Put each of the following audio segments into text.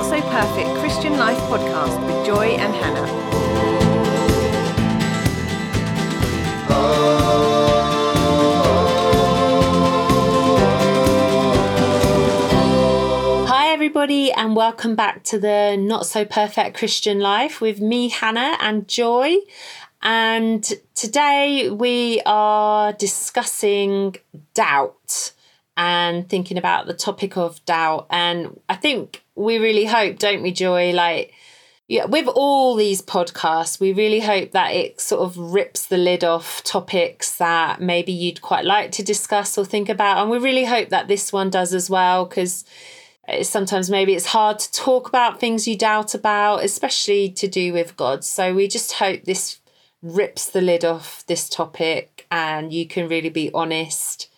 Not So Perfect Christian Life podcast with Joy and Hannah. Hi, everybody, and welcome back to the Not So Perfect Christian Life with me, Hannah, and Joy. And today we are discussing doubt and thinking about the topic of doubt. And I think we really hope, don't we, Joy? Like, yeah, with all these podcasts, we really hope that it sort of rips the lid off topics that maybe you'd quite like to discuss or think about. And we really hope that this one does as well, because sometimes maybe it's hard to talk about things you doubt about, especially to do with God. So we just hope this rips the lid off this topic and you can really be honest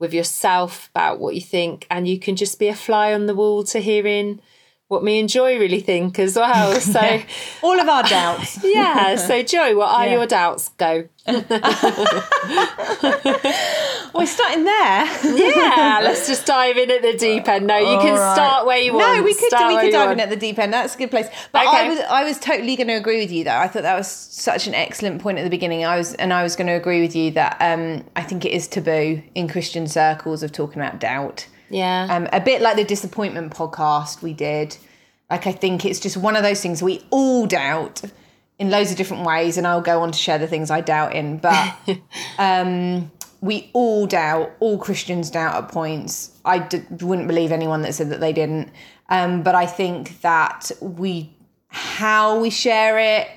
with yourself about what you think and you can just be a fly on the wall to hearing what me and Joy really think as well. So All of our doubts. yeah, so Joy, what are Yeah. your doubts? Go. We're starting there. Yeah, let's just dive in at the deep end. No, you can All right. start where you want. No, we could Start we could dive in at the deep end. That's a good place. But I was I was totally going to agree with you though. I thought that was such an excellent point at the beginning. I was and I was going to agree with you that um, I think it is taboo in Christian circles of talking about doubt. Yeah. Um, a bit like the disappointment podcast we did. Like I think it's just one of those things we all doubt in loads of different ways, and I'll go on to share the things I doubt in. But um, we all doubt, all Christians doubt at points. I d- wouldn't believe anyone that said that they didn't. Um, but I think that we, how we share it,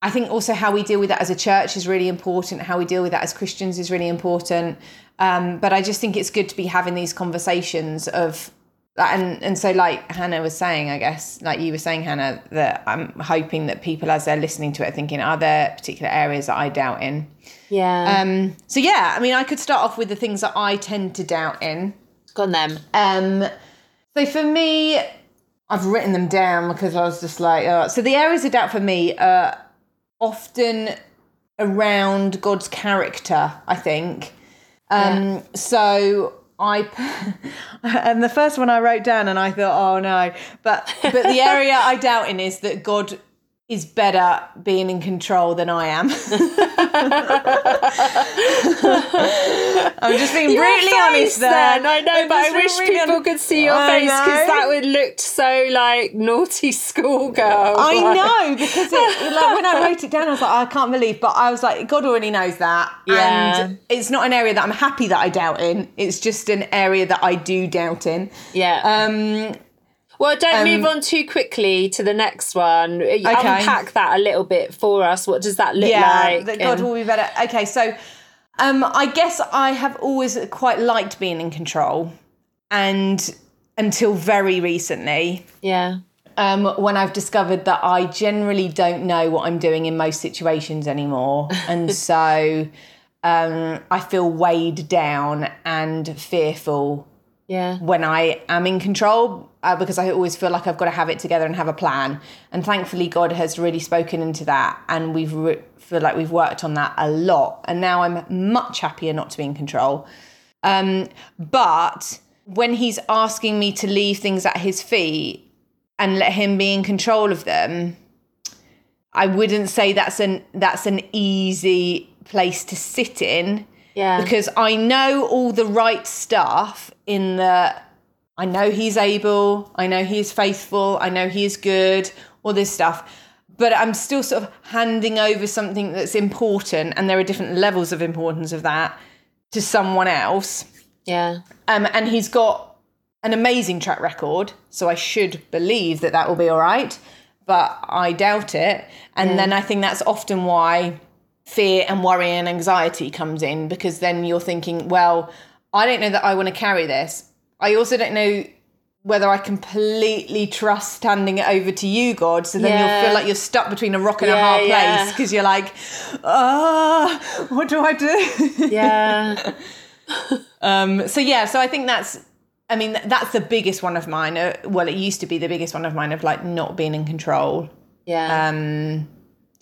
I think also how we deal with that as a church is really important. How we deal with that as Christians is really important. Um, but I just think it's good to be having these conversations of, and and so like Hannah was saying, I guess, like you were saying, Hannah, that I'm hoping that people as they're listening to it are thinking, are there particular areas that I doubt in? yeah. Um, so yeah, I mean, I could start off with the things that I tend to doubt in. Go on then. Um, so for me, I've written them down because I was just like, uh, so the areas of doubt for me are often around God's character, I think. Um, So I, and the first one I wrote down, and I thought, oh no, but but the area I doubt in is that God is better being in control than I am. I'm just being Your brutally honest there. then. I know, I'm but I wish people could see your I face because that would look so like naughty schoolgirl. I know because it, like when I wrote it down, I was like, I can't believe, but I was like, God already knows that, Yeah. and it's not an area that I'm happy that I doubt in. It's just an area that I do doubt in. Yeah. Um, well, don't move on too quickly to the next one. Unpack that a little bit for us. What does that look yeah, like? that God And- will be better. Okay, so um, I guess I have always quite liked being in control, and until very recently, yeah. um, when I've discovered that I generally don't know what I'm doing in most situations anymore. And so um, I feel weighed down and fearful Yeah. when I am in control uh, because I always feel like I've got to have it together and have a plan. And thankfully, God has really spoken into that, and we've re- feel like we've worked on that a lot. And now I'm much happier not to be in control. Um, but when He's asking me to leave things at His feet and let Him be in control of them, I wouldn't say that's an that's an easy place to sit in Yeah. because I know all the right stuff in the I know he's able, I know he's faithful, I know he is good, all this stuff. But I'm still sort of handing over something that's important, and there are different levels of importance of that to someone else. yeah. Um, and he's got an amazing track record, so I should believe that that will be all right. But I doubt it. And then I think that's often why fear and worry and anxiety comes in because then you're thinking, well, I don't know that I want to carry this. I also don't know whether I completely trust handing it over to you, God. So then you'll feel like you're stuck between a rock and a hard place because you're like, ah, what do I do? Yeah. Um, so yeah, so I think that's, I mean, that's the biggest one of mine. Uh, well, it used to be the biggest one of mine of like not being in control. Yeah. Um,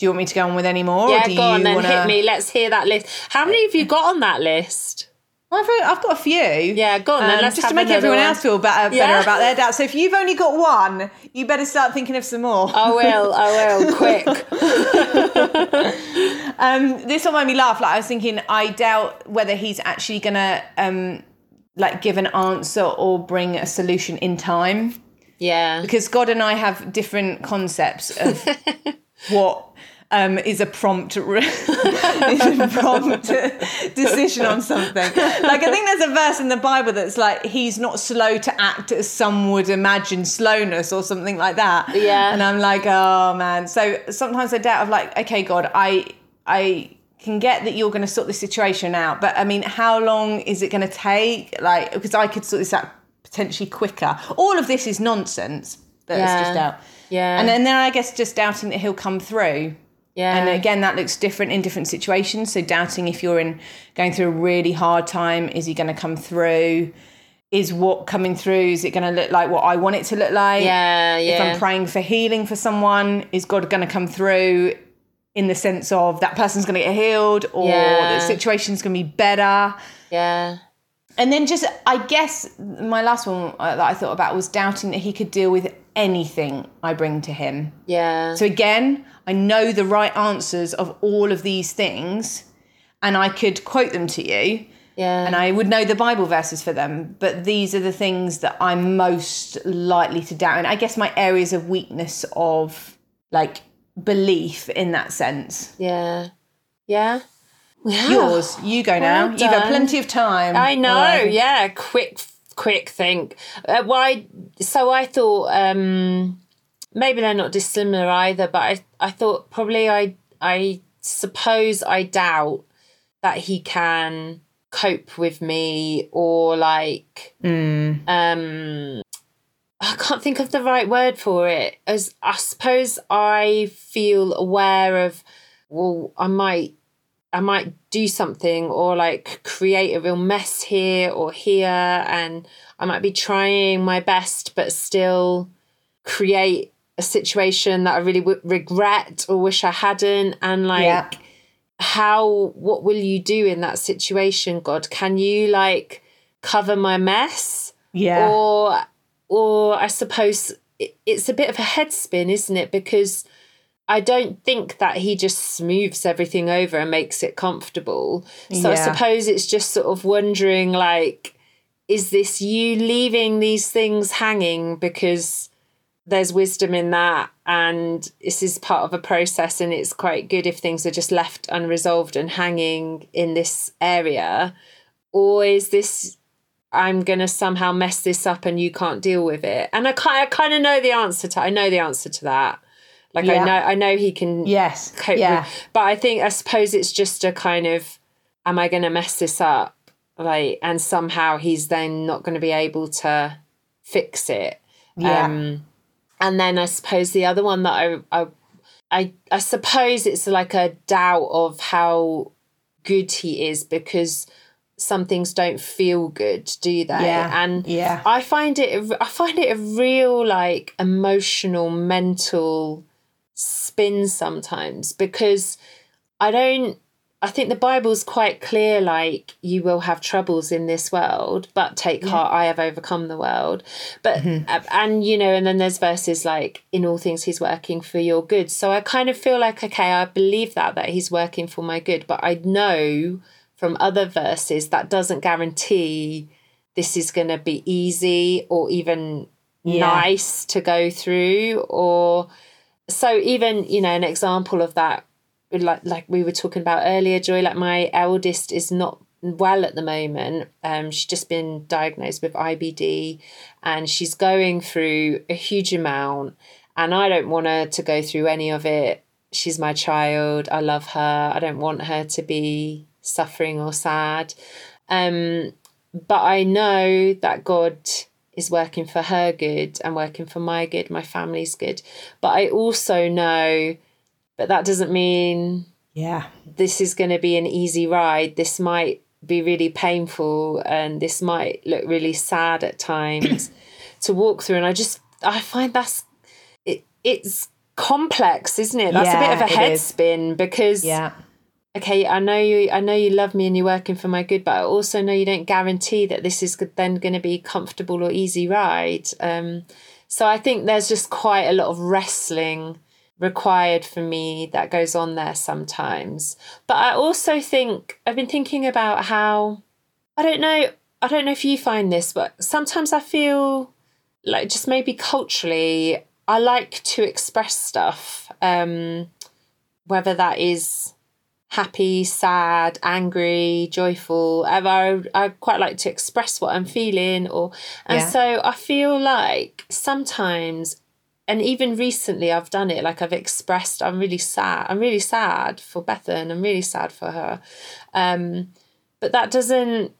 do you want me to go on with any more? or yeah, do go on then. wanna- Hit me. Let's hear that list. How many have you got on that list? I've, I've got a few. Yeah, go on then. Um, Let's just to make everyone one. else feel better, Yeah. better about their doubts. So if you've only got one, you better start thinking of some more. I will. I will. Quick. Um, this one made me laugh. Like I was thinking, I doubt whether he's actually gonna um, like give an answer or bring a solution in time Yeah. because God and I have different concepts of what um, is a prompt is a prompt decision on something. Like I think there's a verse in the Bible that's like he's not slow to act as some would imagine slowness or something like that. Yeah. And I'm like, oh man. So sometimes I doubt of like, okay, God, I I can get that you're going to sort this situation out, but I mean, how long is it going to take? Like, because I could sort this out potentially quicker. All of this is nonsense. But Yeah. just doubt. Yeah. And then, then I guess just doubting that he'll come through. Yeah. And again, that looks different in different situations. So doubting if you're in going through a really hard time, is he going to come through? Is what coming through? Is it going to look like what I want it to look like? yeah. yeah. If I'm praying for healing for someone, is God going to come through in the sense of that person's going to get healed or Yeah. the situation's going to be better? yeah. And then just, I guess my last one uh, that I thought about was doubting that he could deal with anything I bring to him. Yeah. So again, I know the right answers of all of these things and I could quote them to you yeah. and I would know the Bible verses for them, but these are the things that I'm most likely to doubt. And I guess my areas of weakness of like belief in that sense. yeah. Yeah. Yours, you go now. Well You've had done. plenty of time. I know. Right. Yeah. Quick, quick think. Uh, why? So I thought um, maybe they're not dissimilar either, but I, I thought probably I, I suppose I doubt that he can cope with me or like um I can't think of the right word for it. As I suppose I feel aware of well, I might I might do something or like create a real mess here or here and I might be trying my best but still create a situation that I really would regret or wish I hadn't and like Yeah. how what will you do in that situation god can you like cover my mess Yeah. or or i suppose it's a bit of a head spin isn't it because i don't think that he just smooths everything over and makes it comfortable. So i suppose it's just sort of wondering like is this you leaving these things hanging because there's wisdom in that and this is part of a process and it's quite good if things are just left unresolved and hanging in this area? Or is this i'm going to somehow mess this up and you can't deal with it? And i kind, I kind of know the answer to i know the answer to that like i know i know he can yes. cope yeah. with but i think i suppose it's just a kind of am i going to mess this up like and somehow he's then not going to be able to fix it Yeah. um and then i suppose the other one that i i i, I suppose it's like a doubt of how good he is because some things don't feel good do they Yeah. and Yeah. I find it I find it a real like emotional mental spin sometimes because I don't I think the Bible's quite clear like you will have troubles in this world but take heart I have overcome the world. But uh, and you know and then there's verses like in all things he's working for your good. So I kind of feel like okay I believe that that he's working for my good but I know from other verses that doesn't guarantee this is going to be easy or even Yeah. nice to go through or so even you know an example of that like like we were talking about earlier joy like my eldest is not well at the moment. Um she's just been diagnosed with IBD and she's going through a huge amount and I don't want her to go through any of it. She's my child. I love her. I don't want her to be suffering or sad. Um but I know that God is working for her good and working for my good, my family's good. But I also know, but that doesn't mean Yeah. this is going to be an easy ride. This might be really painful and this might look really sad at times to walk through. And I just, I find that's, it, it's complex, isn't it? That's a bit of a head spin because Yeah. Okay, I know you, I know you love me and you're working for my good, but I also know you don't guarantee that this is then going to be comfortable or easy ride. Um, so I think there's just quite a lot of wrestling required for me that goes on there sometimes. But I also think I've been thinking about how I don't know, I don't know if you find this, but sometimes I feel like just maybe culturally I like to express stuff. Um, whether that is happy, sad, angry, joyful. I, I quite like to express what I'm feeling, or and yeah. so I feel like sometimes, and even recently, I've done it. Like I've expressed, I'm really sad. I'm really sad for Bethan. And I'm really sad for her, um, but that doesn't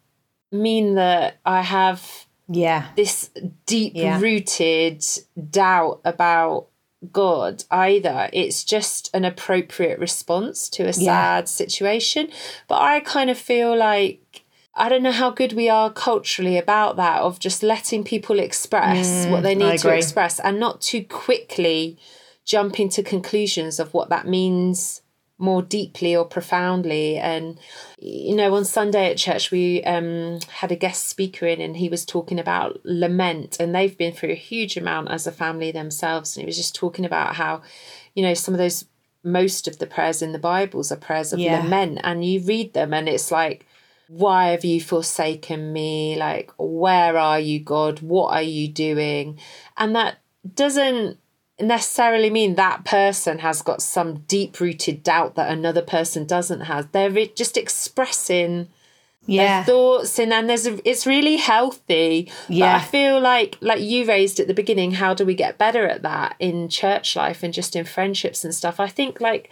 mean that I have yeah this deep rooted yeah. doubt about God either. It's just an appropriate response to a sad yeah. situation. But I kind of feel like I don't know how good we are culturally about that, of just letting people express mm, what they need to express and not too quickly jump into conclusions of what that means more deeply or profoundly. And, you know, on Sunday at church, we um, had a guest speaker in and he was talking about lament. And they've been through a huge amount as a family themselves. And he was just talking about how, you know, some of those, most of the prayers in the Bibles are prayers of yeah. lament. And you read them and it's like, why have you forsaken me? Like, where are you, God? What are you doing? And that doesn't necessarily mean that person has got some deep rooted doubt that another person doesn't have. They're just expressing yeah. their thoughts and then there's a, it's really healthy. Yeah. But I feel like like you raised at the beginning, how do we get better at that in church life and just in friendships and stuff? I think like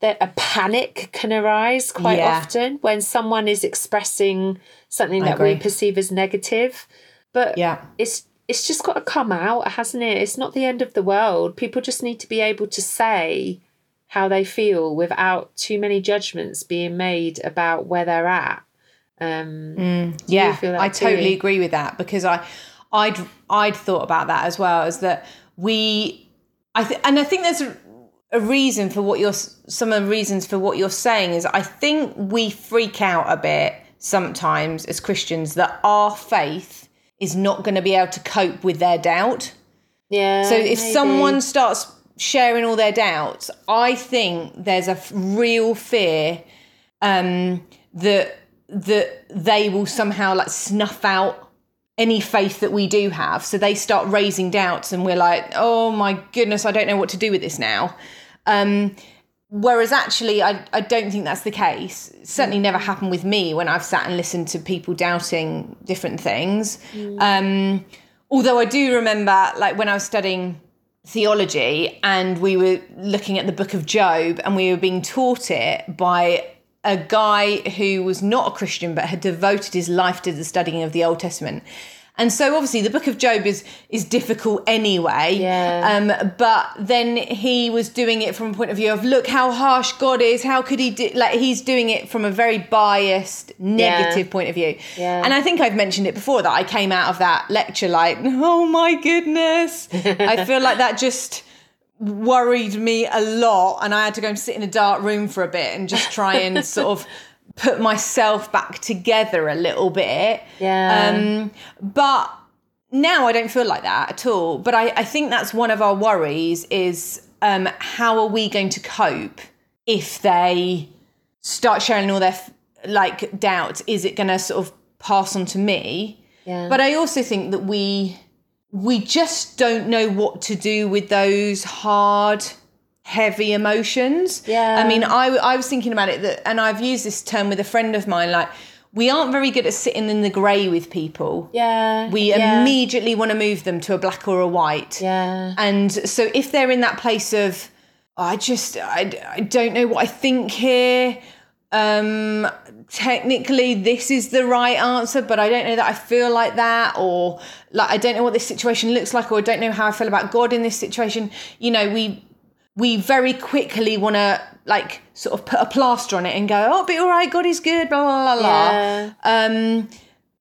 that a panic can arise quite yeah. often when someone is expressing something that we perceive as negative. But yeah. it's it's just got to come out, hasn't it? It's not the end of the world. People just need to be able to say how they feel without too many judgments being made about where they're at. Um, mm, yeah, I too? totally agree with that because I, I'd I'd thought about that as well. Is that we, I th- and I think there's a, a reason for what you're some of the reasons for what you're saying is I think we freak out a bit sometimes as Christians that our faith is not going to be able to cope with their doubt. Yeah. So if maybe. someone starts sharing all their doubts, I think there's a real fear um, that that they will somehow like snuff out any faith that we do have. So they start raising doubts, and we're like, oh my goodness, I don't know what to do with this now. Um, Whereas actually, I, I don't think that's the case. It certainly never happened with me when I've sat and listened to people doubting different things. Mm. Um, although I do remember, like when I was studying theology and we were looking at the book of Job and we were being taught it by a guy who was not a Christian but had devoted his life to the studying of the Old Testament. And so obviously the book of Job is is difficult anyway. Yeah. Um, but then he was doing it from a point of view of look how harsh God is. How could he do like he's doing it from a very biased, negative yeah. point of view. Yeah. And I think I've mentioned it before that I came out of that lecture like, oh my goodness. I feel like that just worried me a lot and I had to go and sit in a dark room for a bit and just try and sort of put myself back together a little bit. Yeah. Um, but now I don't feel like that at all. But I, I think that's one of our worries is um, how are we going to cope if they start sharing all their like doubts? Is it going to sort of pass on to me? Yeah. But I also think that we we just don't know what to do with those hard heavy emotions. Yeah. I mean, I, I was thinking about it that, and I've used this term with a friend of mine, like, we aren't very good at sitting in the grey with people. Yeah. We yeah. immediately want to move them to a black or a white. Yeah. And so if they're in that place of, I just, I, I don't know what I think here. Um, technically this is the right answer, but I don't know that I feel like that, or like I don't know what this situation looks like, or I don't know how I feel about God in this situation. You know, we we very quickly want to like sort of put a plaster on it and go, oh, be all right, God is good, blah blah blah yeah. Um,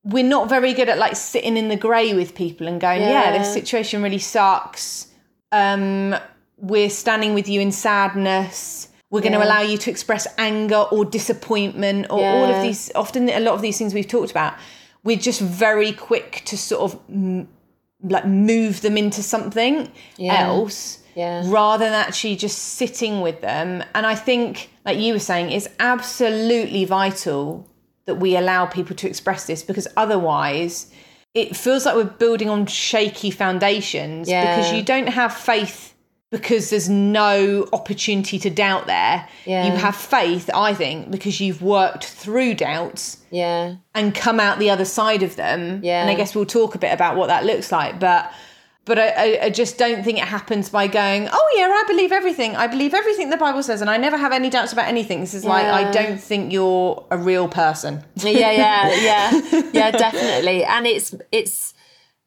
we're not very good at like sitting in the grey with people and going, yeah, yeah this situation really sucks. Um, we're standing with you in sadness. we're going to allow you to express anger or disappointment or all of these often a lot of these things we've talked about we're just very quick to sort of m- like move them into something Yeah. else Yeah. rather than actually just sitting with them and i think like you were saying it's absolutely vital that we allow people to express this because otherwise it feels like we're building on shaky foundations yeah. because you don't have faith because there's no opportunity to doubt there. Yeah. You have faith, I think, because you've worked through doubts Yeah. and come out the other side of them. Yeah. And I guess we'll talk a bit about what that looks like. But but I, I, just don't think it happens by going, oh yeah, I believe everything. I believe everything the Bible says, and I never have any doubts about anything. This is like I don't think you're a real person. yeah yeah yeah yeah definitely and it's it's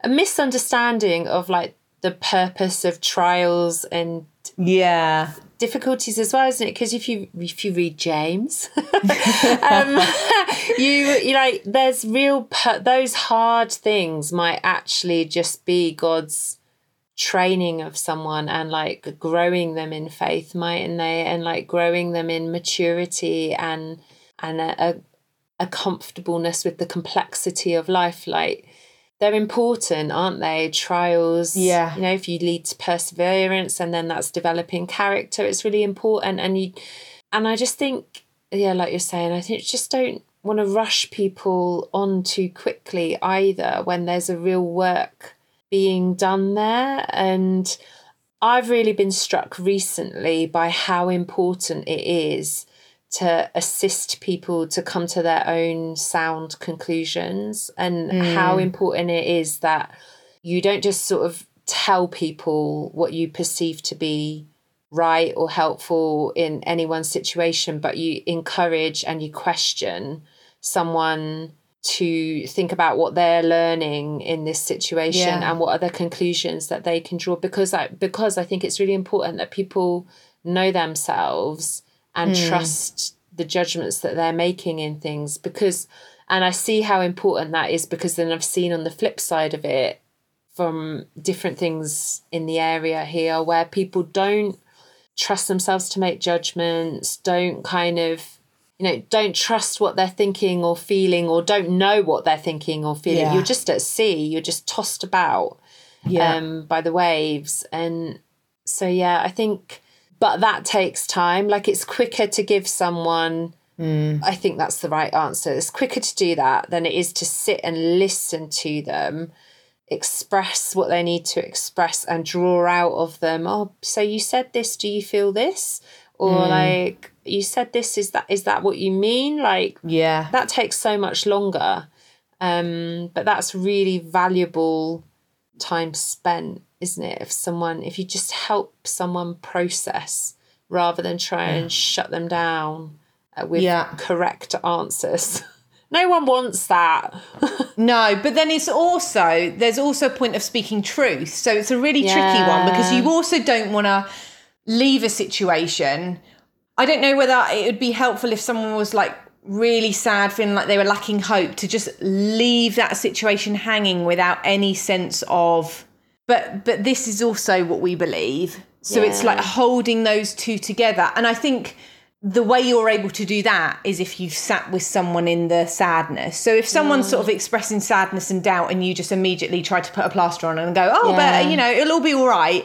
a misunderstanding of like the purpose of trials and Yeah. Difficulties as well isn't it? Because if you if you read james um, you you like there's real those hard things might actually just be god's training of someone and like growing them in faith mightn't they? And like growing them in maturity and and a, a comfortableness with the complexity of life like they're important aren't they? Trials Yeah. you know if you lead to perseverance and then that's developing character it's really important. And you and i just think yeah like you're saying i think just don't want to rush people on too quickly either when there's a real work being done there. And i've really been struck recently by how important it is to assist people to come to their own sound conclusions and how mm. important it is that you don't just sort of tell people what you perceive to be right or helpful in anyone's situation, but you encourage and you question someone to think about what they're learning in this situation Yeah. and what other conclusions that they can draw because I because I think it's really important that people know themselves and trust the judgments that they're making in things because and I see how important that is because then I've seen on the flip side of it from different things in the area here where people don't trust themselves to make judgments, don't kind of, you know, don't trust what they're thinking or feeling or don't know what they're thinking or feeling. Yeah. You're just at sea, you're just tossed about Yeah. um, by the waves. And so, yeah, I think, but that takes time. Like it's quicker to give someone. I think that's the right answer. It's quicker to do that than it is to sit and listen to them express what they need to express and draw out of them oh so you said this do you feel this or like you said this is that is that what you mean like yeah. that takes so much longer um but that's really valuable time spent isn't it if someone if you just help someone process rather than try and shut them down uh, with Yeah. correct answers no one wants that No, but then it's also there's also a point of speaking truth. So it's a really tricky one because you also don't want to leave a situation. I don't know whether it would be helpful if someone was like really sad, feeling like they were lacking hope, to just leave that situation hanging without any sense of. But but this is also what we believe. So it's like holding those two together, and I think the way you're able to do that is if you've sat with someone in the sadness. So if someone's mm. sort of expressing sadness and doubt and you just immediately try to put a plaster on and go, oh, Yeah. but you know, it'll all be all right,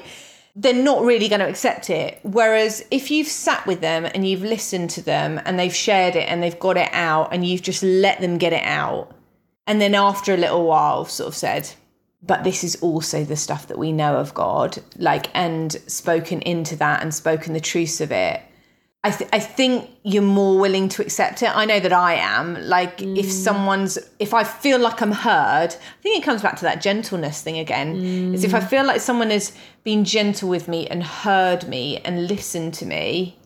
they're not really going to accept it. Whereas if you've sat with them and you've listened to them and they've shared it and they've got it out and you've just let them get it out, and then after a little while sort of said, but this is also the stuff that we know of God, like, and spoken into that and spoken the truths of it. I, th- I think you're more willing to accept it. I know that I am. Like, if mm. someone's, if I feel like I'm heard, I think it comes back to that gentleness thing again. Is if I mm. feel like someone has been gentle with me and heard me and listened to me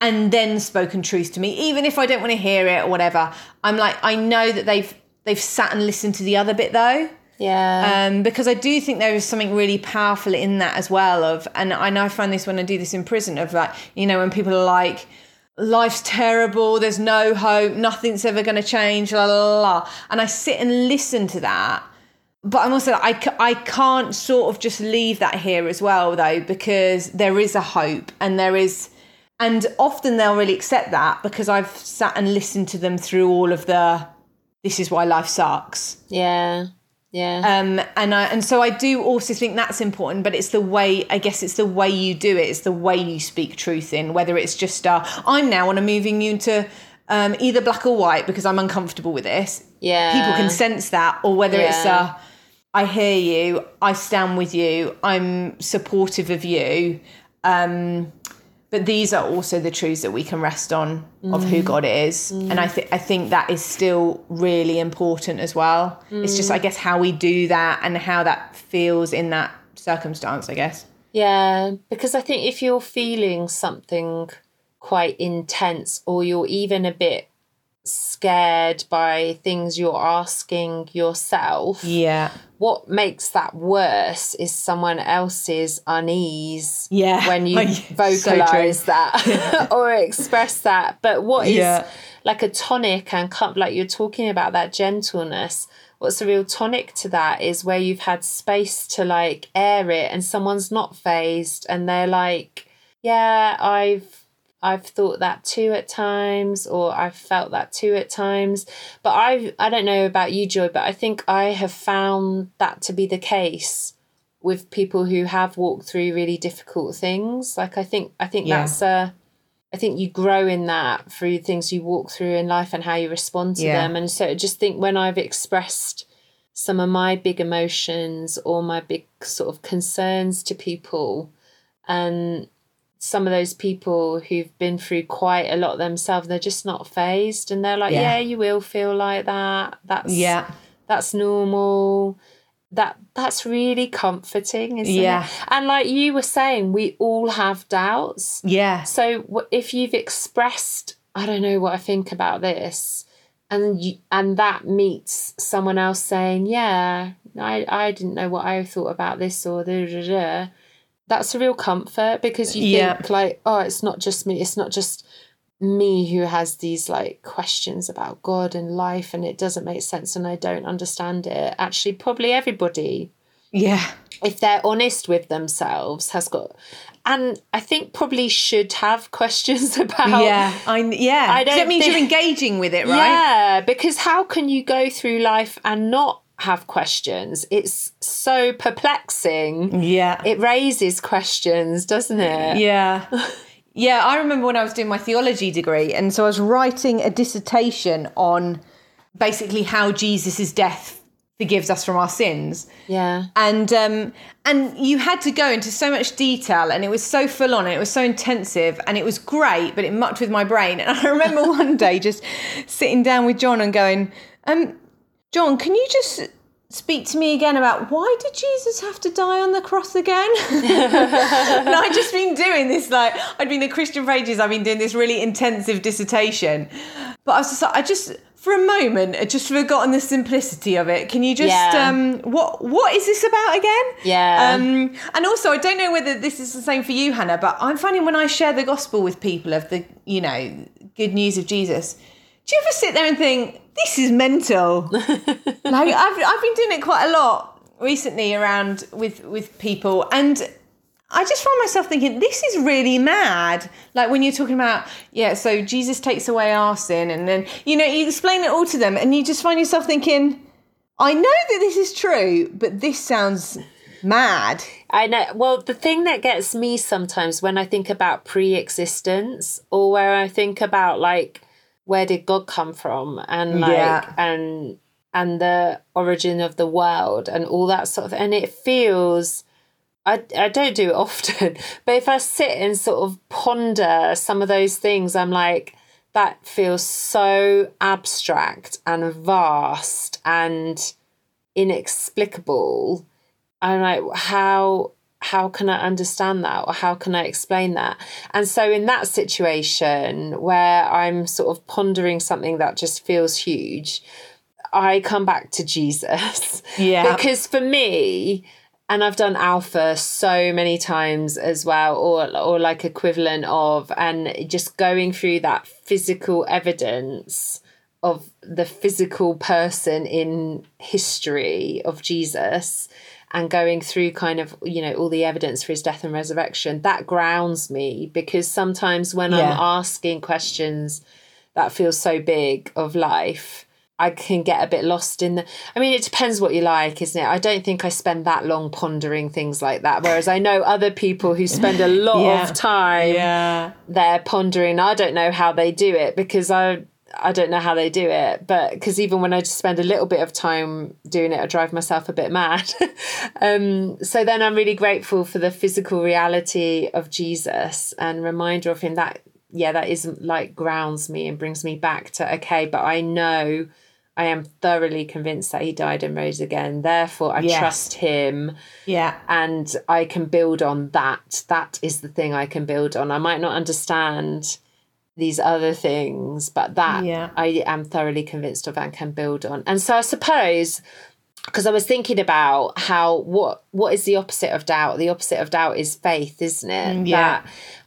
and then spoken truth to me, even if I don't want to hear it or whatever, I'm like, I know that they've they've sat and listened to the other bit though yeah um, because I do think there is something really powerful in that as well. Of and I know I find this when I do this in prison of like you know when people are like, life's terrible, there's no hope, nothing's ever going to change, la la la, la, and I sit and listen to that. But I'm also I I can't sort of just leave that here as well though because there is a hope and there is And often they'll really accept that because I've sat and listened to them through all of the this is why life sucks. Yeah. Yeah. Um, and I and so I do also think that's important, but it's the way I guess it's the way you do it. It's the way you speak truth in. Whether it's just uh, I'm now want to moving you into um, either black or white because I'm uncomfortable with this. Yeah. people can sense that, or whether it's Yeah. uh, I hear you, I stand with you, I'm supportive of you. Um, but these are also the truths that we can rest on of who mm. God is, mm. and I think I think that is still really important as well. It's just I mm. guess how we do that and how that feels in that circumstance. I guess. Yeah, because I think if you're feeling something quite intense or you're even a bit scared by things you're asking yourself, Yeah. what makes that worse is someone else's unease Yeah. when you yeah. So vocalize that or express that. But what is Yeah. like a tonic and like you're talking about that gentleness what's the real tonic to that is where you've had space to like air it and someone's not phased and they're like yeah i've i've thought that too at times or i've felt that too at times but i i don't know about you joy but i think i have found that to be the case with people who have walked through really difficult things like i think i think Yeah. that's a I think you grow in that through things you walk through in life and how you respond to Yeah. them. And so I just think when I've expressed some of my big emotions or my big sort of concerns to people, and some of those people who've been through quite a lot themselves, they're just not phased and they're like, Yeah. yeah, you will feel like that. That's Yeah. that's normal. That that's really comforting, isn't Yeah. it? And like you were saying, we all have doubts. Yeah. So if you've expressed, I don't know what I think about this, and you, and that meets someone else saying, yeah, I I didn't know what I thought about this or da, da, da, that's a real comfort because you Yeah. think like, oh, it's not just me, it's not just me who has these like questions about God and life and it doesn't make sense and I don't understand it. Actually, probably everybody Yeah. if they're honest with themselves has got and i think probably should have questions about Yeah. I yeah. I don't it means you're engaging with it, right? yeah because how can you go through life and not have questions it's so perplexing Yeah. it raises questions doesn't it Yeah. Yeah, I remember when I was doing my theology degree, and so I was writing a dissertation on basically how Jesus' death forgives us from our sins. yeah And um and you had to go into so much detail and it was so full on and it was so intensive and it was great, but it mucked with my brain. And I remember one day just sitting down with John and going, um, John, can you just speak to me again about why did Jesus have to die on the cross again? and I'd just been doing this, like, I'd been a Christian for ages, I've been doing this really intensive dissertation. But I was just like, I just, for a moment, had just forgotten the simplicity of it. Can you just, Yeah. um, what what is this about again? Yeah. Um, and also, I don't know whether this is the same for you, Hannah, but I'm finding when I share the gospel with people of the, you know, good news of Jesus, do you ever sit there and think, this is mental? like I've I've been doing it quite a lot recently around with with people and I just find myself thinking this is really mad. Like when you're talking about yeah, so Jesus takes away our sin and then you know you explain it all to them and you just find yourself thinking I know that this is true, but this sounds mad. I know. Well, the thing that gets me sometimes when I think about pre existence or where I think about like where did God come from and like Yeah. and and the origin of the world and all that sort of and it feels I, I don't do it often, but if I sit and sort of ponder some of those things, I'm like, that feels so abstract and vast and inexplicable. I'm like, how how can I understand that or how can I explain that? And so in that situation where I'm sort of pondering something that just feels huge, I come back to Jesus. Yeah. because for me, and I've done alpha so many times as well, or or like equivalent of, and just going through that physical evidence of the physical person in history of Jesus and going through kind of you know all the evidence for his death and resurrection that grounds me because sometimes when Yeah. i'm asking questions that feel so big of life i can get a bit lost in the i mean it depends what you like isn't it i don't think i spend that long pondering things like that whereas i know other people who spend a lot Yeah. of time Yeah. they're pondering i don't know how they do it because i i don't know how they do it but because even when i just spend a little bit of time doing it i drive myself a bit mad um so then i'm really grateful for the physical reality of jesus and reminder of him that yeah that isn't like grounds me and brings me back to okay but i know i am thoroughly convinced that he died and rose again therefore i Yes. trust him Yeah. and I can build on that. That is the thing I can build on. I might not understand these other things, but that Yeah. I am thoroughly convinced of and can build on. And so I suppose because I was thinking about how what what is the opposite of doubt? The opposite of doubt is faith, isn't it? Mm, yeah. That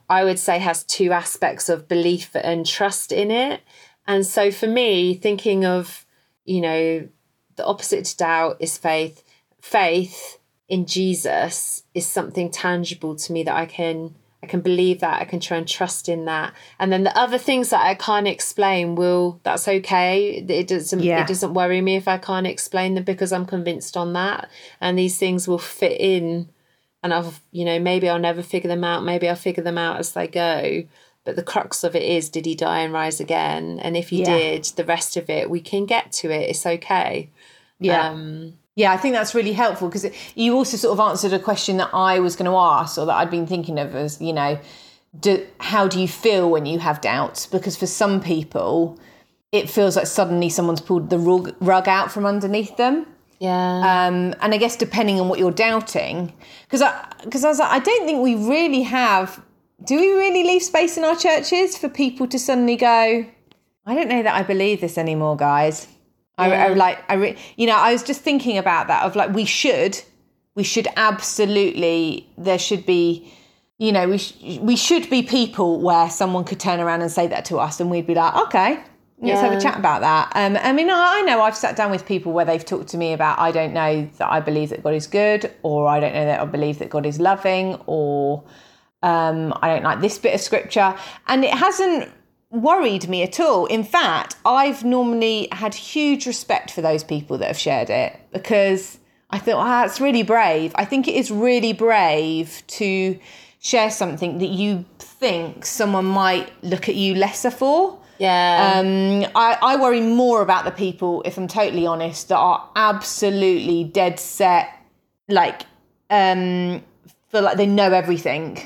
I would say has two aspects of belief and trust in it. And so for me, thinking of, you know, the opposite to doubt is faith. Faith in Jesus is something tangible to me that I can I can believe that I can try and trust in that and then the other things that I can't explain will that's okay it doesn't Yeah. it doesn't worry me if I can't explain them because I'm convinced on that and these things will fit in and I've you know maybe I'll never figure them out maybe I'll figure them out as they go but the crux of it is did he die and rise again and if he Yeah. did the rest of it we can get to it it's okay Yeah. um Yeah, I think that's really helpful because you also sort of answered a question that I was going to ask or that I'd been thinking of as, you know, do, how do you feel when you have doubts? Because for some people, it feels like suddenly someone's pulled the rug, rug out from underneath them. yeah Um, and I guess depending on what you're doubting, because I, because I was like, I don't think we really have. Do we really leave space in our churches for people to suddenly go? I don't know that I believe this anymore, guys. I, I like I re, you know I was just thinking about that of like we should we should absolutely there should be you know we sh- we should be people where someone could turn around and say that to us and we'd be like okay let's have a chat about that. Um, I mean I, I know I've sat down with people where they've talked to me about I don't know that I believe that God is good or I don't know that I believe that God is loving or um, I don't like this bit of scripture. And it hasn't worried me at all. In fact, I've normally had huge respect for those people that have shared it because I thought, ah, that's really brave. I think it is really brave to share something that you think someone might look at you lesser for. yeah Um, I, I worry more about the people, if I'm totally honest, that are absolutely dead set, like, um, feel like they know everything.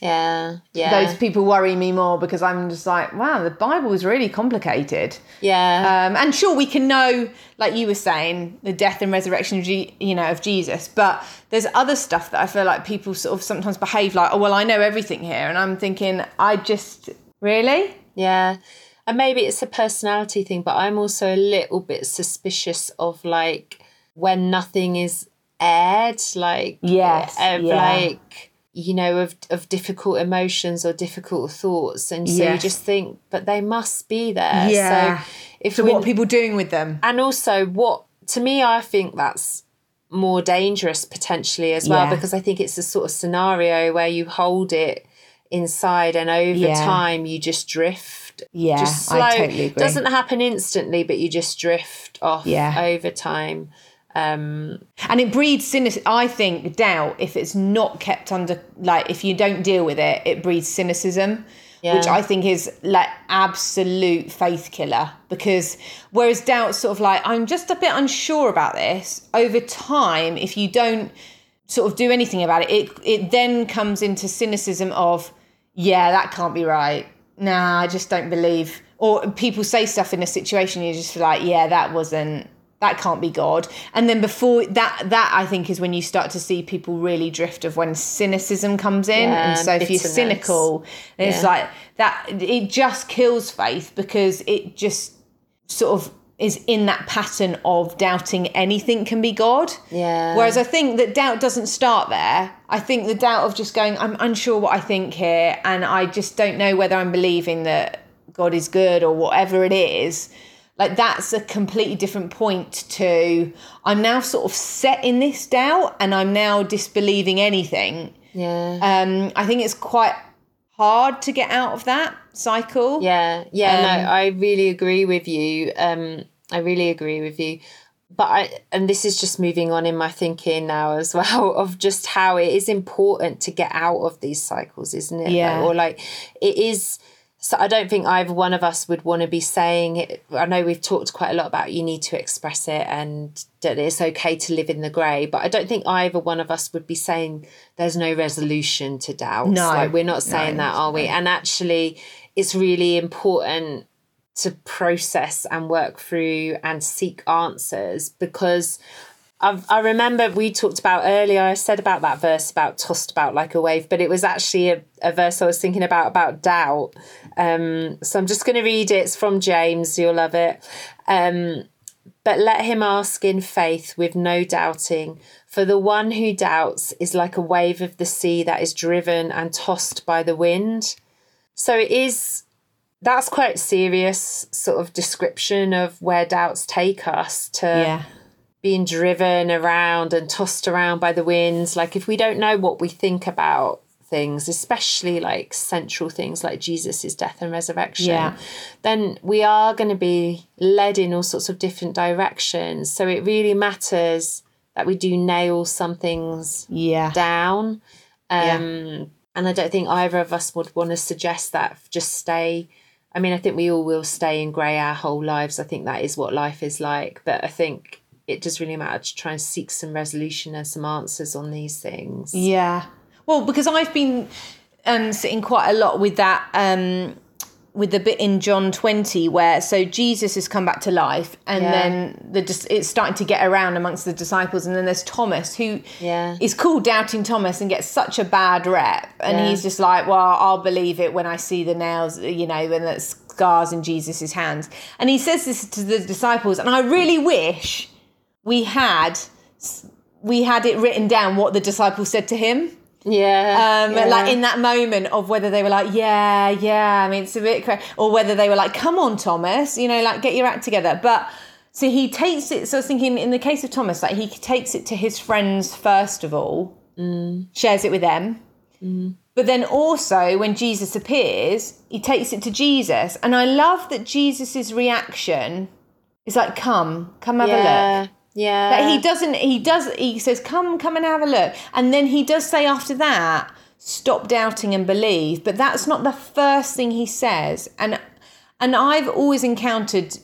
Yeah, yeah, Those people worry me more because I'm just like, wow, the Bible is really complicated. yeah, Um, and sure, we can know, like you were saying, the death and resurrection of, Je- you know, of Jesus. But there's other stuff that I feel like people sort of sometimes behave like, oh, well, I know everything here, and I'm thinking, I just really, yeah. And maybe it's a personality thing, but I'm also a little bit suspicious of like when nothing is aired, like Yes, yeah. like you know of of difficult emotions or difficult thoughts, and so you just think, but they must be there. Yeah. So if so what are people doing with them? and also what to me i think that's more dangerous potentially as well Yeah. because i think it's a sort of scenario where you hold it inside and over Yeah. time you just drift Yeah, just slow I totally agree. doesn't happen instantly but you just drift off Yeah. over time um And it breeds cynicism. I think doubt, if it's not kept under, like, if you don't deal with it, it breeds cynicism, which I think is like absolute faith killer. Because whereas doubt's sort of like, I'm just a bit unsure about this, over time, if you don't sort of do anything about it, it, it then comes into cynicism of, yeah, that can't be right. Nah, I just don't believe. Or people say stuff in a situation, you just like, yeah, that wasn't that can't be God. And then before that, that I think is when you start to see people really drift of when cynicism comes in. Yeah, and so if you're cynical, it's Yeah. like that. It just kills faith because it just sort of is in that pattern of doubting anything can be God. Yeah. Whereas I think that doubt doesn't start there. I think the doubt of just going, I'm unsure what I think here, and I just don't know whether I'm believing that God is good or whatever it is. Like that's a completely different point to I'm now sort of set in this doubt and I'm now disbelieving anything. Yeah. Um, I think it's quite hard to get out of that cycle. Yeah, yeah, Um, no, I really agree with you. Um, I really agree with you. But I, and this is just moving on in my thinking now as well of just how it is important to get out of these cycles, isn't it? Yeah. Or like it is. So I don't think either one of us would want to be saying it. I know we've talked quite a lot about you need to express it and that it's okay to live in the grey, but I don't think either one of us would be saying there's no resolution to doubts. No, like we're not saying no, that, are we? And actually, it's really important to process and work through and seek answers because I've, I remember we talked about earlier, I said about that verse about tossed about like a wave, but it was actually a, a verse I was thinking about, about doubt. Um, so I'm just going to read it. It's from James. You'll love it. Um, but let him ask in faith with no doubting. For the one who doubts is like a wave of the sea that is driven and tossed by the wind. So it is, that's quite serious sort of description of where doubts take us to Yeah. Being driven around and tossed around by the winds. Like if we don't know what we think about things, especially like central things like Jesus' death and resurrection, Yeah. then we are going to be led in all sorts of different directions. So it really matters that we do nail some things Yeah. down. Um, And I don't think either of us would want to suggest that just stay. I mean, I think we all will stay in grey our whole lives. I think that is what life is like. But I think it does really matter to try and seek some resolution and some answers on these things. Yeah. Well, because I've been um, sitting quite a lot with that, um, with the bit in John 20 where so Jesus has come back to life and Yeah. then the it's starting to get around amongst the disciples. And then there's Thomas who Yeah. is called Doubting Thomas and gets such a bad rep. And Yeah. he's just like, well, I'll believe it when I see the nails, you know, and the scars in Jesus' hands. And he says this to the disciples. And I really wish we had we had it written down what the disciples said to him Yeah. um, yeah. like in that moment of whether they were like, yeah, yeah, I mean, it's a bit crazy, or whether they were like, come on, Thomas, you know, like get your act together. But so he takes it. So I was thinking, in the case of Thomas, like he takes it to his friends first of all, shares it with them. But then also, when Jesus appears, he takes it to Jesus. And I love that Jesus's reaction is like, come, come have a look. Yeah. But he doesn't. He does. He says, "Come, come and have a look." And then he does say after that, "Stop doubting and believe." But that's not the first thing he says. And and I've always encountered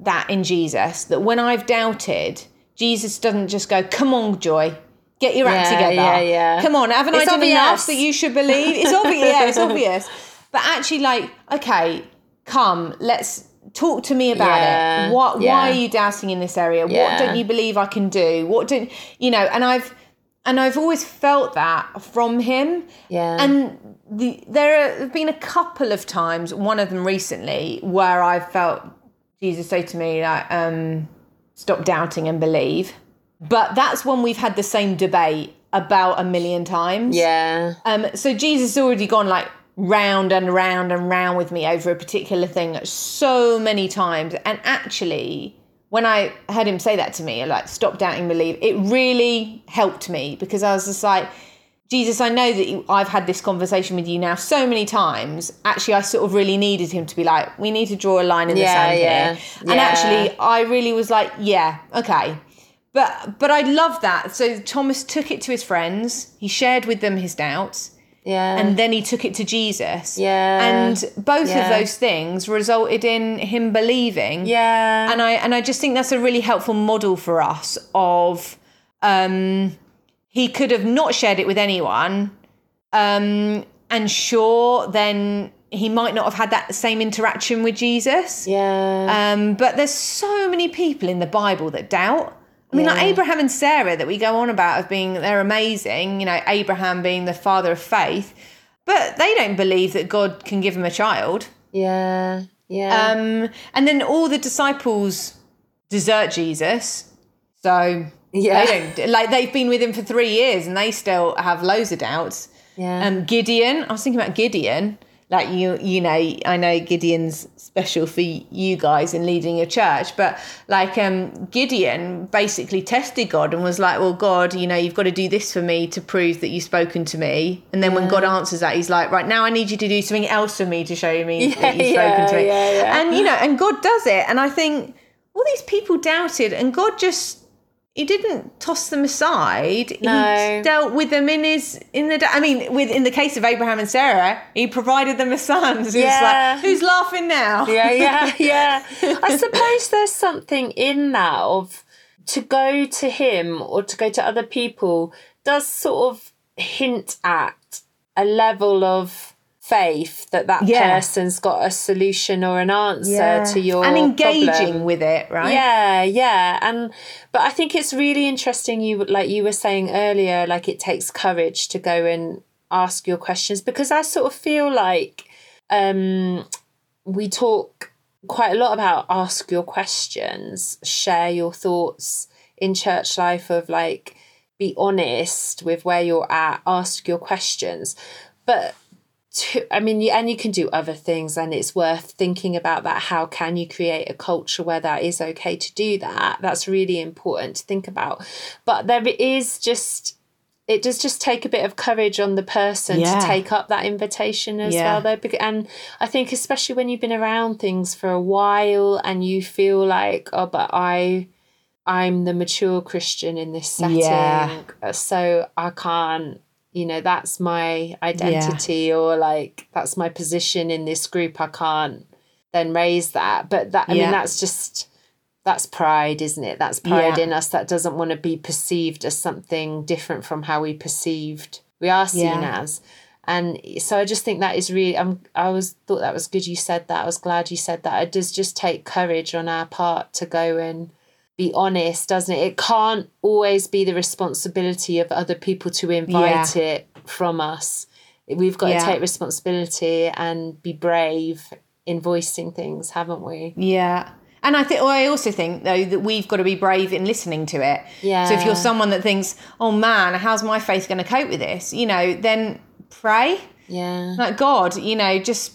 that in Jesus. That when I've doubted, Jesus doesn't just go, "Come on, Joy." Get your act Yeah, together. yeah, yeah. Come on, haven't I It's done obvious. enough that you should believe? It's obvious. Yeah, it's obvious. But actually, like, okay, come, let's talk to me about Yeah, it. What? yeah. Why are you doubting in this area? What don't you believe I can do? What don't you know? And I've and I've always felt that from him. Yeah. And the, there have been a couple of times, one of them recently, where I felt Jesus say to me, like, um, stop doubting and believe. But that's when we've had the same debate about a million times. yeah. Um, so Jesus has already gone like round and round and round with me over a particular thing so many times. And actually, when I heard him say that to me, like stop doubting, believe, it really helped me because I was just like, Jesus, I know that you, I've had this conversation with you now so many times. Actually, I sort of really needed him to be like, we need to draw a line in the Yeah, sand yeah, here. And actually, I really was like, yeah, okay. But but I love that. So Thomas took it to his friends. He shared with them his doubts Yeah. and then he took it to Jesus. Yeah. And both Yeah. of those things resulted in him believing. yeah. And I and I just think that's a really helpful model for us of um he could have not shared it with anyone. Um and sure then he might not have had that same interaction with Jesus. yeah. Um, but there's so many people in the Bible that doubt. I mean, like Abraham and Sarah that we go on about as being they're amazing. You know, Abraham being the father of faith, but they don't believe that God can give them a child. yeah. Yeah. Um, and then all the disciples desert Jesus, so Yeah. they don't like they've been with him for three years and they still have loads of doubts. yeah. Um, Gideon, I was thinking about Gideon. Like you you know i know gideon's special for you guys in leading your church but like um gideon basically tested god and was like well god you know you've got to do this for me to prove that you've spoken to me. And then yeah. when god answers that he's like right now i need you to do something else for me to show me yeah, that you've yeah, spoken to me. and you know and god does it. And i think all these people doubted and god just he didn't toss them aside. No. He dealt with them in his in the. I mean, with in the case of Abraham and Sarah, he provided them a son. So yeah. Like, who's laughing now? Yeah, yeah, yeah. I suppose there's something in that of to go to him or to go to other people does sort of hint at a level of faith that that yeah. person's got a solution or an answer yeah. to your and engaging problem. with it right yeah yeah and but i think it's really interesting you like you were saying earlier like it takes courage to go and ask your questions because i sort of feel like um we talk quite a lot about ask your questions share your thoughts in church life of like be honest with where you're at ask your questions but to, I mean, and you can do other things, and it's worth thinking about that. How can you create a culture where that is okay to do that? That's really important to think about. But there is just, it does just take a bit of courage on the person yeah. to take up that invitation as yeah. well, though. And I think, especially when you've been around things for a while and you feel like, oh, but I, I'm the mature Christian in this setting, yeah. so I can't you know that's my identity yeah. or like that's my position in this group. I can't then raise that. But that i yeah. mean that's just that's pride isn't it? That's pride yeah. in us that doesn't want to be perceived as something different from how we perceived we are seen as. And so i just think that is really i'm i was thought that was good you said that. I was glad you said that. It does just take courage on our part to go and be honest, doesn't it? It can't always be the responsibility of other people to invite yeah. it from us. We've got yeah. to take responsibility and be brave in voicing things, haven't we? Yeah. And I think, well, I also think though that we've got to be brave in listening to it. Yeah. So if you're someone that thinks, "Oh man, how's my faith going to cope with this?" You know, then pray. Yeah. Like God, you know, just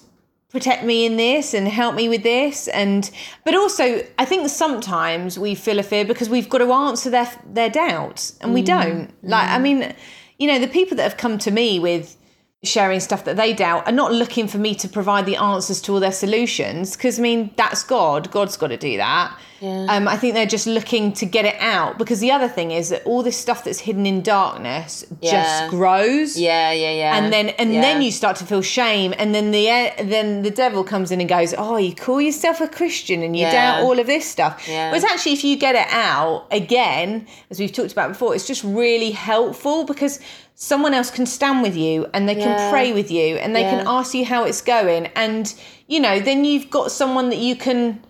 protect me in this and help me with this and but also i think sometimes we feel a fear because we've got to answer their their doubts and we mm. don't like i mm. mean you know the people that have come to me with sharing stuff that they doubt are not looking for me to provide the answers to all their solutions because I mean that's God. God's got to do that. Yeah. Um, I think they're just looking to get it out because the other thing is that all this stuff that's hidden in darkness yeah. just grows. Yeah, yeah, yeah. And then and yeah. then you start to feel shame, and then the then the devil comes in and goes, "Oh, you call yourself a Christian and you doubt all of this stuff." Yeah. Whereas actually, if you get it out again, as we've talked about before, it's just really helpful because someone else can stand with you and they can pray with you and they yeah. can ask you how it's going and you know then you've got someone that you can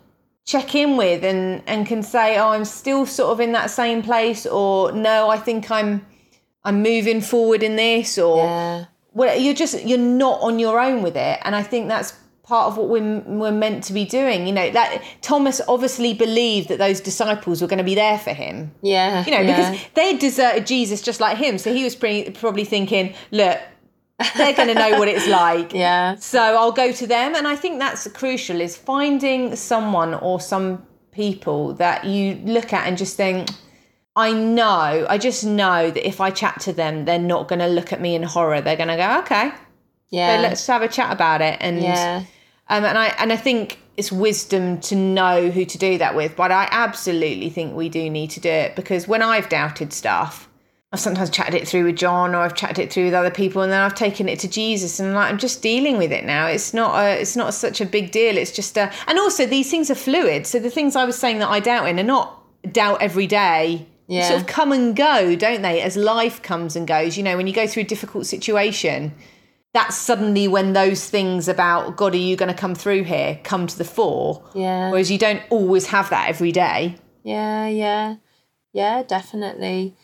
check in with and and can say oh I'm still sort of in that same place or no I think I'm I'm moving forward in this or yeah. well you're just you're not on your own with it and I think that's part of what we're, we're meant to be doing you know that thomas obviously believed that those disciples were going to be there for him yeah you know yeah. because they deserted jesus just like him so he was pretty, probably thinking look they're going to know what it's like yeah so i'll go to them and i think that's crucial is finding someone or some people that you look at and just think I know, I just know that if I chat to them, they're not going to look at me in horror. They're going to go, okay, yeah, so let's have a chat about it. And yeah. Um, and I and I think it's wisdom to know who to do that with. But I absolutely think we do need to do it because when I've doubted stuff, I've sometimes chatted it through with John or I've chatted it through with other people and then I've taken it to Jesus and like I'm just dealing with it now. It's not a, it's not such a big deal. It's just a, and also these things are fluid. So the things I was saying that I doubt in are not doubt every day. Yeah. Sort of come and go, don't they? As life comes and goes. You know, when you go through a difficult situation, that's suddenly when those things about God, are you going to come through here, come to the fore. Yeah. Whereas you don't always have that every day. Yeah, yeah, yeah, definitely.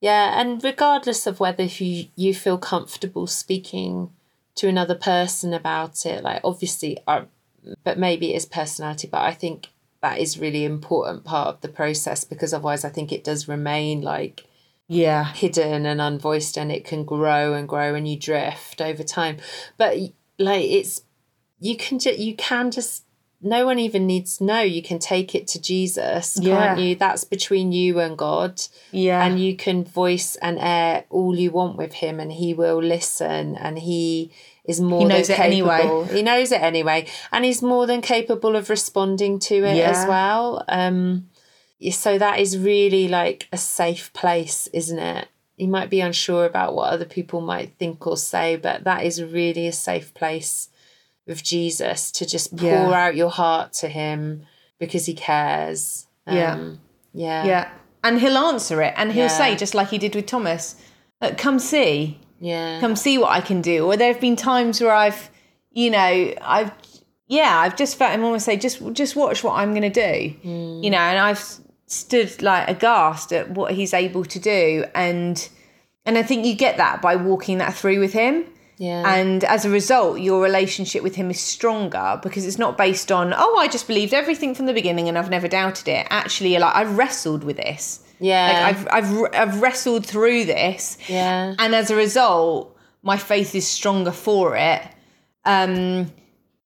Yeah, and regardless of whether you you feel comfortable speaking to another person about it, like obviously, uh, but maybe it is personality. But I think that is really important part of the process because otherwise, I think it does remain like yeah hidden and unvoiced and it can grow and grow and you drift over time but like it's you can just you can just no one even needs to know. You can take it to Jesus, Yeah. can't you? That's between you and God. Yeah. And you can voice and air all you want with him and he will listen and he is more he knows than it anyway. He knows it anyway. And he's more than capable of responding to it Yeah. as well. Um so that is really like a safe place, isn't it? You might be unsure about what other people might think or say, but that is really a safe place with Jesus to just pour Yeah. out your heart to him because he cares. Yeah. Um, yeah. yeah. And he'll answer it and he'll Yeah. say, just like he did with Thomas, come see. Yeah. come see what I can do. Or there have been times where I've, you know, I've, yeah, I've just felt him almost say, just, just watch what I'm going to do, you know, and I've stood like aghast at what he's able to do, and, and I think you get that by walking that through with him. Yeah. And as a result, your relationship with him is stronger because it's not based on, oh, I just believed everything from the beginning and I've never doubted it. Actually, you're like, I've wrestled with this. Yeah. Like I've, I've, I've wrestled through this. Yeah. And as a result, my faith is stronger for it. Um,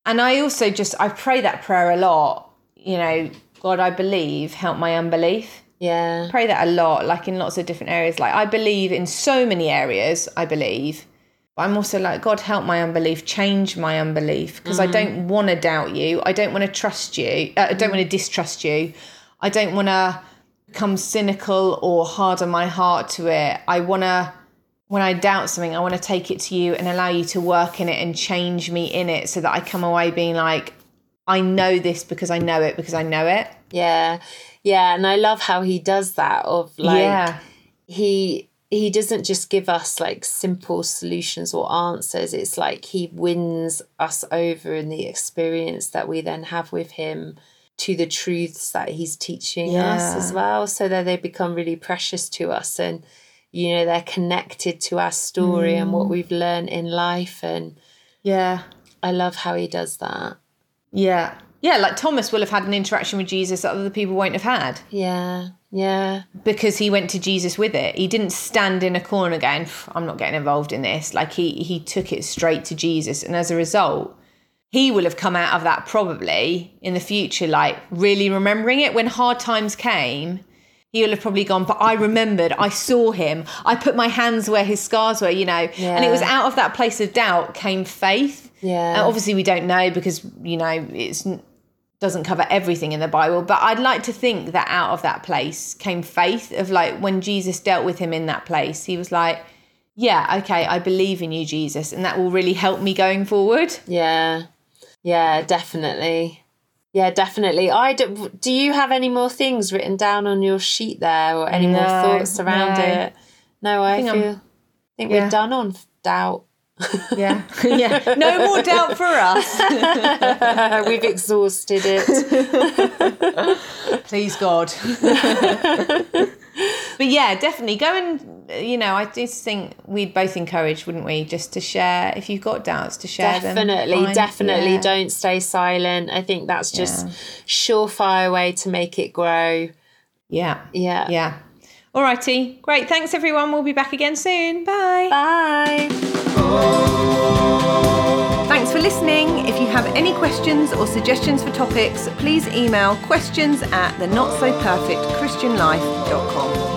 and I also just, I pray that prayer a lot. You know, God, I believe, help my unbelief. yeah. Pray that a lot, like in lots of different areas. Like I believe in so many areas, I believe. But I'm also like, God, help my unbelief, change my unbelief, because I don't want to doubt you. I don't want to trust you. Uh, I don't want to distrust you. I don't want to become cynical or harden my heart to it. I want to, when I doubt something, I want to take it to you and allow you to work in it and change me in it so that I come away being like, I know this because I know it because I know it. Yeah. Yeah. And I love how he does that of like yeah. he he doesn't just give us like simple solutions or answers. It's like he wins us over in the experience that we then have with him to the truths that he's teaching us as well. So that they become really precious to us and you know, they're connected to our story and Mm. what we've learned in life and Yeah. I love how he does that. Yeah. Yeah, like Thomas will have had an interaction with Jesus that other people won't have had Yeah. Yeah. because he went to Jesus with it. He didn't stand in a corner going, I'm not getting involved in this. Like he he took it straight to Jesus and as a result, he will have come out of that probably in the future like really remembering it when hard times came. He will have probably gone, but I remembered, I saw him, I put my hands where his scars were, you know. And it was out of that place of doubt came faith. Yeah. And obviously, we don't know because you know it doesn't cover everything in the Bible. But I'd like to think that out of that place came faith of like when Jesus dealt with him in that place, he was like, "Yeah, okay, I believe in you, Jesus, and that will really help me going forward." Yeah. Yeah, definitely. Yeah, definitely. I do, do you have any more things written down on your sheet there or any more thoughts around no. it? No, I, think feel I'm- think yeah. we're done on doubt. Yeah, yeah. No more doubt for us, We've exhausted it. please God. But yeah, definitely go and you know, I just think we'd both encourage, wouldn't we, just to share if you've got doubts to share them. definitely, definitely Yeah. don't stay silent. I think that's just Yeah. surefire way to make it grow. Yeah. Yeah. Yeah. Alrighty. Great. Thanks everyone. We'll be back again soon. Bye. Bye. For listening. If you have any questions or suggestions for topics, please email questions at the not so perfect christian life.com.